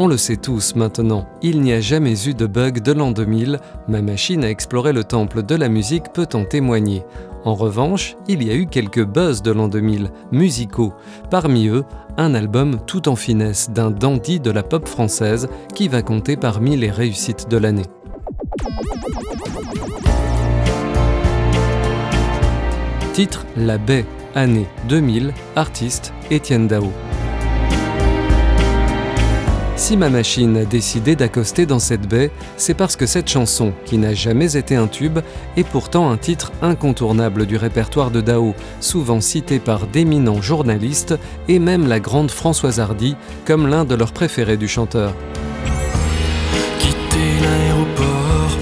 On le sait tous maintenant, il n'y a jamais eu de bug de l'an 2000, ma machine à explorer le temple de la musique peut en témoigner. En revanche, il y a eu quelques buzz de l'an 2000, musicaux. Parmi eux, un album tout en finesse d'un dandy de la pop française qui va compter parmi les réussites de l'année. Titre La Baie, année 2000, artiste Étienne Dao. Si ma machine a décidé d'accoster dans cette baie, c'est parce que cette chanson, qui n'a jamais été un tube, est pourtant un titre incontournable du répertoire de Dao, souvent cité par d'éminents journalistes et même la grande Françoise Hardy comme l'un de leurs préférés du chanteur. Quitter l'aéroport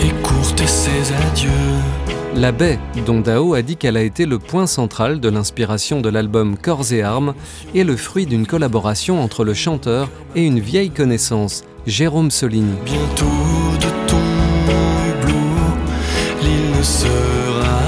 et ses adieux. La baie, dont Dao a dit qu'elle a été le point central de l'inspiration de l'album Corps et Armes, est le fruit d'une collaboration entre le chanteur et une vieille connaissance, Jérôme Solini. Bientôt de ton l'île ne sera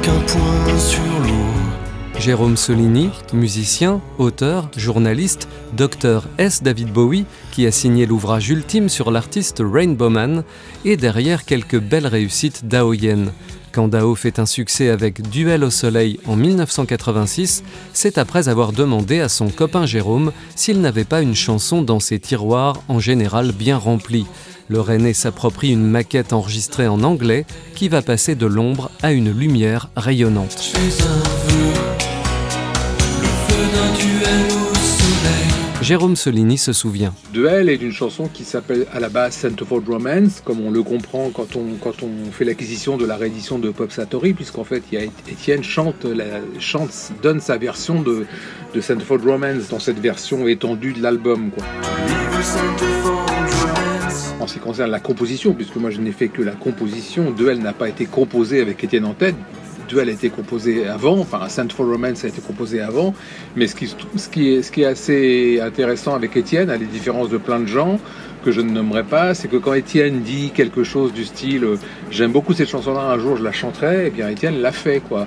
qu'un point sur l'eau. Jérôme Solini, musicien, auteur, journaliste, docteur S. David Bowie, qui a signé l'ouvrage ultime sur l'artiste Rainbow Man, et derrière quelques belles réussites daoyennes. Quand Dao fait un succès avec Duel au soleil en 1986, c'est après avoir demandé à son copain Jérôme s'il n'avait pas une chanson dans ses tiroirs en général bien remplis. Le Rennais s'approprie une maquette enregistrée en anglais qui va passer de l'ombre à une lumière rayonnante. Jérôme Solini se souvient. Duel est une chanson qui s'appelle à la base Centerfold Romance, comme on le comprend quand on, quand on fait l'acquisition de la réédition de Pop Satori, puisqu'en fait, y a Étienne chante, la, chante, donne sa version de, de Centerfold Romance dans cette version étendue de l'album. En ce qui concerne la composition, puisque moi je n'ai fait que la composition, Duel n'a pas été composé avec Étienne en tête. Duel a été composé avant, enfin Centerfold Romance a été composé avant, mais ce qui, ce qui, est, ce qui est assez intéressant avec Étienne, à la différence de plein de gens que je ne nommerai pas, c'est que quand Étienne dit quelque chose du style euh, j'aime beaucoup cette chanson-là, un jour je la chanterai, eh bien Étienne l'a fait quoi.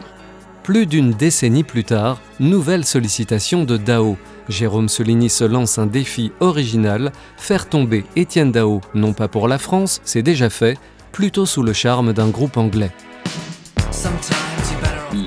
Plus d'une décennie plus tard, nouvelle sollicitation de Dao. Jérôme Solini se lance un défi original, faire tomber Étienne Dao, non pas pour la France, c'est déjà fait, plutôt sous le charme d'un groupe anglais.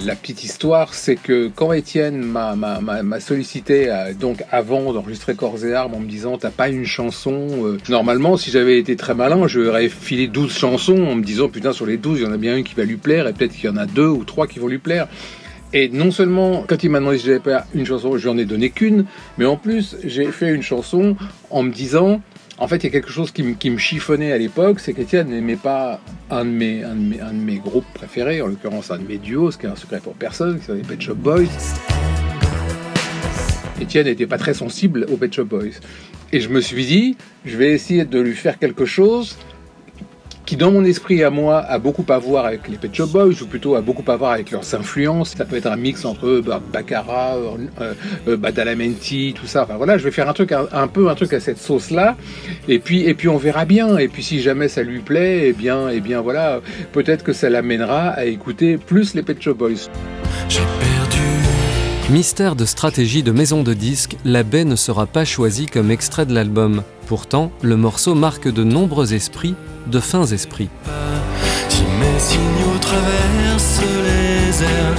La petite histoire, c'est que quand Étienne m'a- sollicité, euh, donc avant d'enregistrer Corps et Armes, en me disant T'as pas une chanson euh, Normalement, si j'avais été très malin, je lui aurais filé 12 chansons en me disant Putain, sur les 12, il y en a bien une qui va lui plaire, et peut-être qu'il y en a deux ou trois qui vont lui plaire. Et non seulement, quand il m'a demandé si j'avais pas une chanson, je ai donné qu'une, mais en plus, j'ai fait une chanson en me disant en fait, il y a quelque chose qui me, chiffonnait à l'époque, c'est qu'Étienne n'aimait pas un de, mes, groupes préférés, en l'occurrence un de mes duos, ce qui est un secret pour personne, qui s'appelle Pet Shop Boys. Étienne n'était pas très sensible aux Pet Shop Boys. Et je me suis dit, je vais essayer de lui faire quelque chose qui, dans mon esprit à moi, a beaucoup à voir avec les Pet Shop Boys, ou plutôt a beaucoup à voir avec leurs influences. Ça peut être un mix entre bah, Baccarat, euh, euh, Badalamenti, tout ça. Enfin voilà, je vais faire un truc, un, un peu un truc à cette sauce-là. Et puis, et puis on verra bien. Et puis si jamais ça lui plaît, eh bien, eh bien voilà, peut-être que ça l'amènera à écouter plus les Pet Shop Boys. J'ai perdu. Mystère de stratégie de maison de disques, La baie ne sera pas choisie comme extrait de l'album. Pourtant, le morceau marque de nombreux esprits, de fins esprits. Si mes signaux traversent les airs,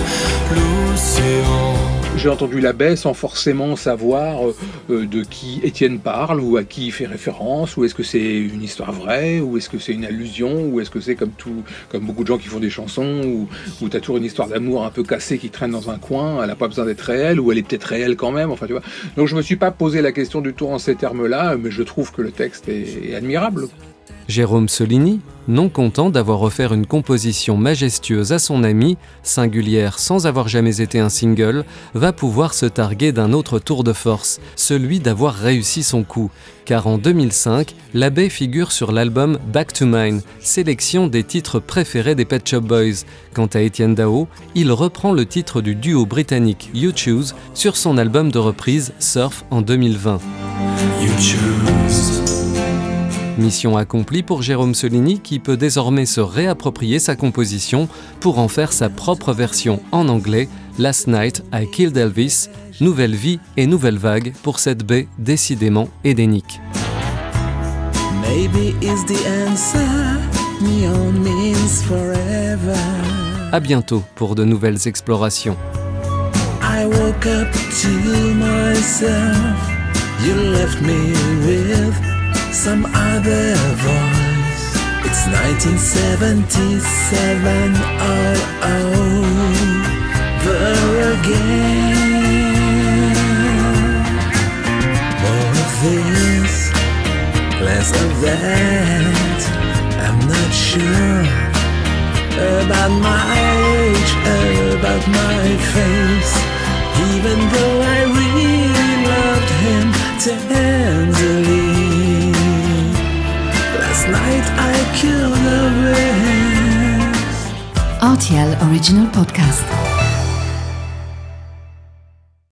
l'océan. J'ai entendu la baie sans forcément savoir euh, euh, de qui Étienne parle ou à qui il fait référence, ou est-ce que c'est une histoire vraie, ou est-ce que c'est une allusion, ou est-ce que c'est comme tout, comme beaucoup de gens qui font des chansons, où, où t'as toujours une histoire d'amour un peu cassée qui traîne dans un coin, elle a pas besoin d'être réelle, ou elle est peut-être réelle quand même, enfin tu vois. Donc je me suis pas posé la question du tout en ces termes-là, mais je trouve que le texte est, est admirable. Jérôme Solini, non content d'avoir offert une composition majestueuse à son ami, singulière sans avoir jamais été un single, va pouvoir se targuer d'un autre tour de force, celui d'avoir réussi son coup. Car en 2005, l'abbé figure sur l'album Back to Mine, sélection des titres préférés des Pet Shop Boys. Quant à Etienne Dao, il reprend le titre du duo britannique You Choose sur son album de reprise Surf en 2020. You choose. Mission accomplie pour Jérôme Solini qui peut désormais se réapproprier sa composition pour en faire sa propre version en anglais Last Night I Killed Elvis, nouvelle vie et nouvelle vague pour cette baie décidément édénique. A bientôt pour de nouvelles explorations. I woke up to myself. You left me with some other voice. It's 1977 all over again. More of this, less of that. I'm not sure about my age, about my face. Even though I really loved him tenderly. RTL Original Podcast.